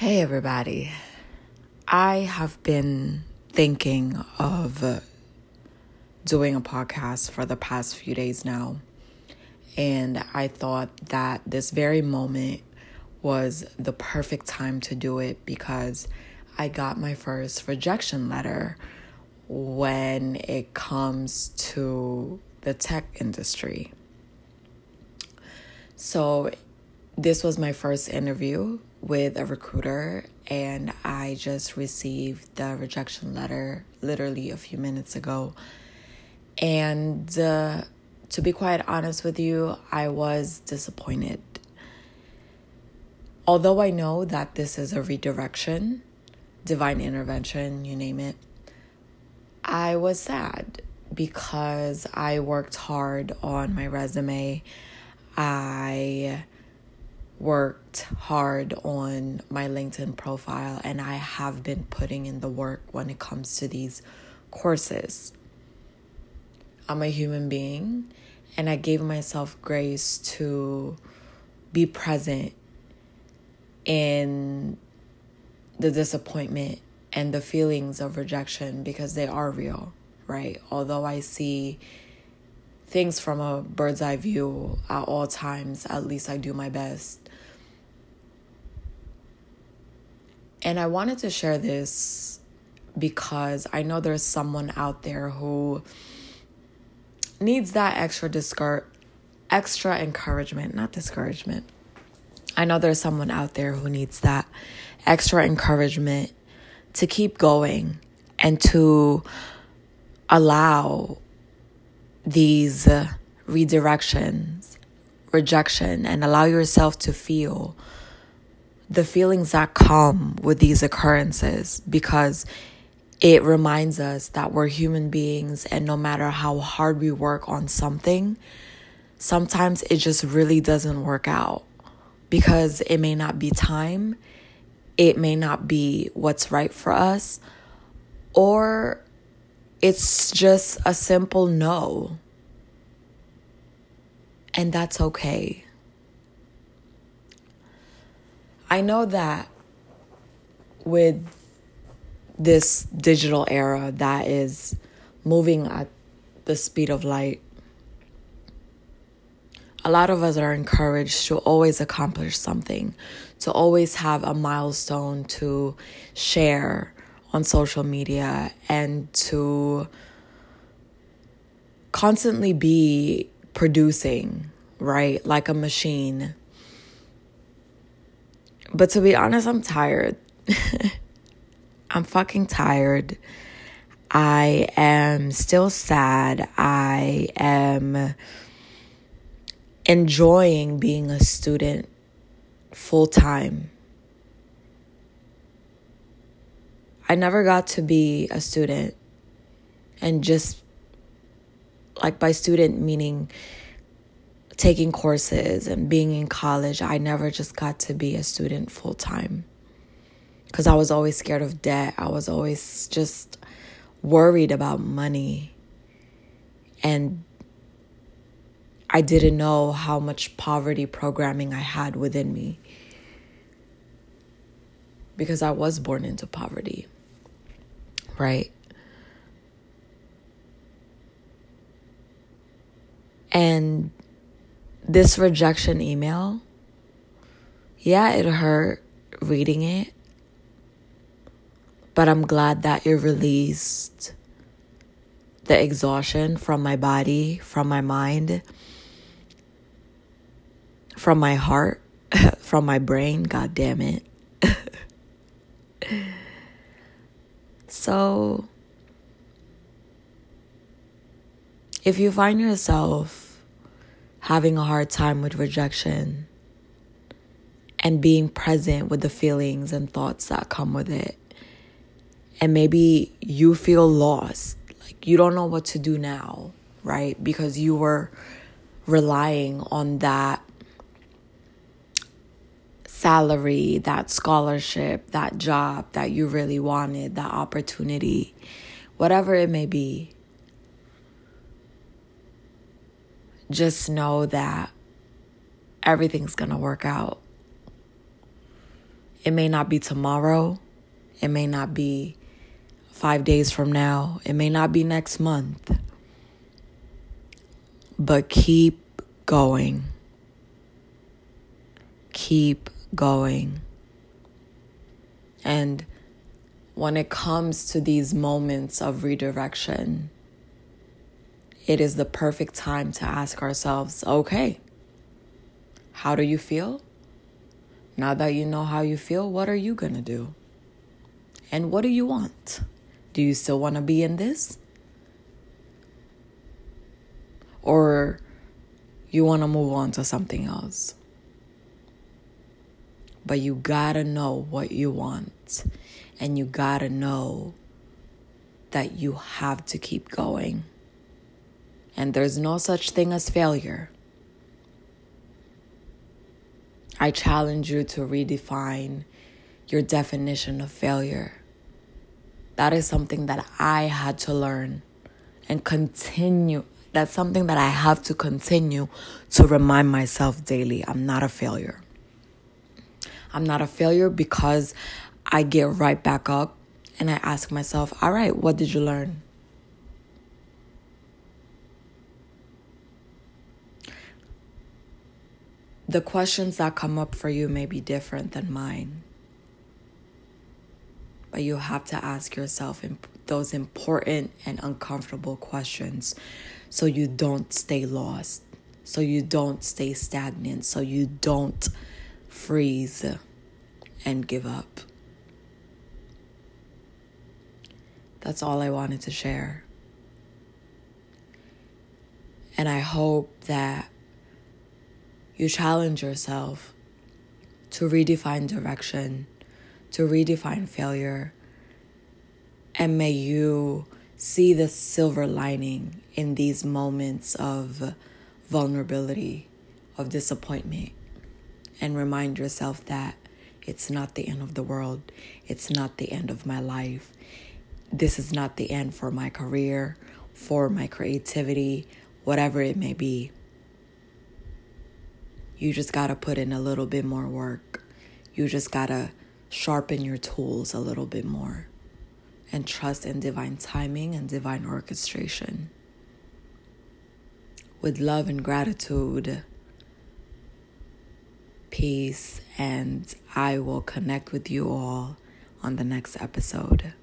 Hey, everybody. I have been thinking of uh, doing a podcast for the past few days now. And I thought that this very moment was the perfect time to do it because I got my first rejection letter when it comes to the tech industry. So, this was my first interview with a recruiter, and I just received the rejection letter literally a few minutes ago. And uh, to be quite honest with you, I was disappointed. Although I know that this is a redirection, divine intervention, you name it, I was sad because I worked hard on my resume. I worked hard on my LinkedIn profile and I have been putting in the work when it comes to these courses. I'm a human being and I gave myself grace to be present in the disappointment and the feelings of rejection because they are real, right? Although I see things from a bird's eye view at all times, at least I do my best. And I wanted to share this because I know there's someone out there who needs that extra discour- extra encouragement, not discouragement. I know there's someone out there who needs that extra encouragement to keep going and to allow these redirections, rejection, and allow yourself to feel the feelings that come with these occurrences because it reminds us that we're human beings and no matter how hard we work on something, sometimes it just really doesn't work out because it may not be time, it may not be what's right for us, or it's just a simple no. And that's okay. I know that with this digital era that is moving at the speed of light, a lot of us are encouraged to always accomplish something, to always have a milestone to share on social media, and to constantly be producing, right? Like a machine. But to be honest, I'm tired. I'm fucking tired. I am still sad. I am enjoying being a student full time. I never got to be a student and just like by student meaning taking courses and being in college. I never just got to be a student full time because I was always scared of debt. I was always just worried about money. And I didn't know how much poverty programming I had within me because I was born into poverty, right? And this rejection email, yeah, it hurt reading it, but I'm glad that it released the exhaustion from my body, from my mind from my heart, from my brain. God damn it. so, if you find yourself having a hard time with rejection and being present with the feelings and thoughts that come with it, and maybe you feel lost, like you don't know what to do now, right? Because you were relying on that salary, that scholarship, that job that you really wanted, that opportunity, whatever it may be. Just know that everything's going to work out. It may not be tomorrow, it may not be five days from now, it may not be next month, but keep going. Keep going. And when it comes to these moments of redirection, it is the perfect time to ask ourselves okay, how do you feel? Now that you know how you feel, what are you going to do? And what do you want? Do you still want to be in this? Or you want to move on to something else? But you gotta know what you want. And you gotta know that you have to keep going. And there's no such thing as failure. I challenge you to redefine your definition of failure. That is something that I had to learn and continue. That's something that I have to continue to remind myself daily. I'm not a failure. I'm not a failure because I get right back up and I ask myself, all right, what did you learn? The questions that come up for you may be different than mine. But you have to ask yourself those important and uncomfortable questions so you don't stay lost, so you don't stay stagnant, so you don't freeze and give up. That's all I wanted to share. And I hope that you challenge yourself to redefine direction, to redefine failure, and may you see the silver lining in these moments of vulnerability, of disappointment, and remind yourself that it's not the end of the world, it's not the end of my life. This is not the end for my career, for my creativity, whatever it may be. You just got to put in a little bit more work. You just got to sharpen your tools a little bit more and trust in divine timing and divine orchestration. With love and gratitude, peace, and I will connect with you all on the next episode.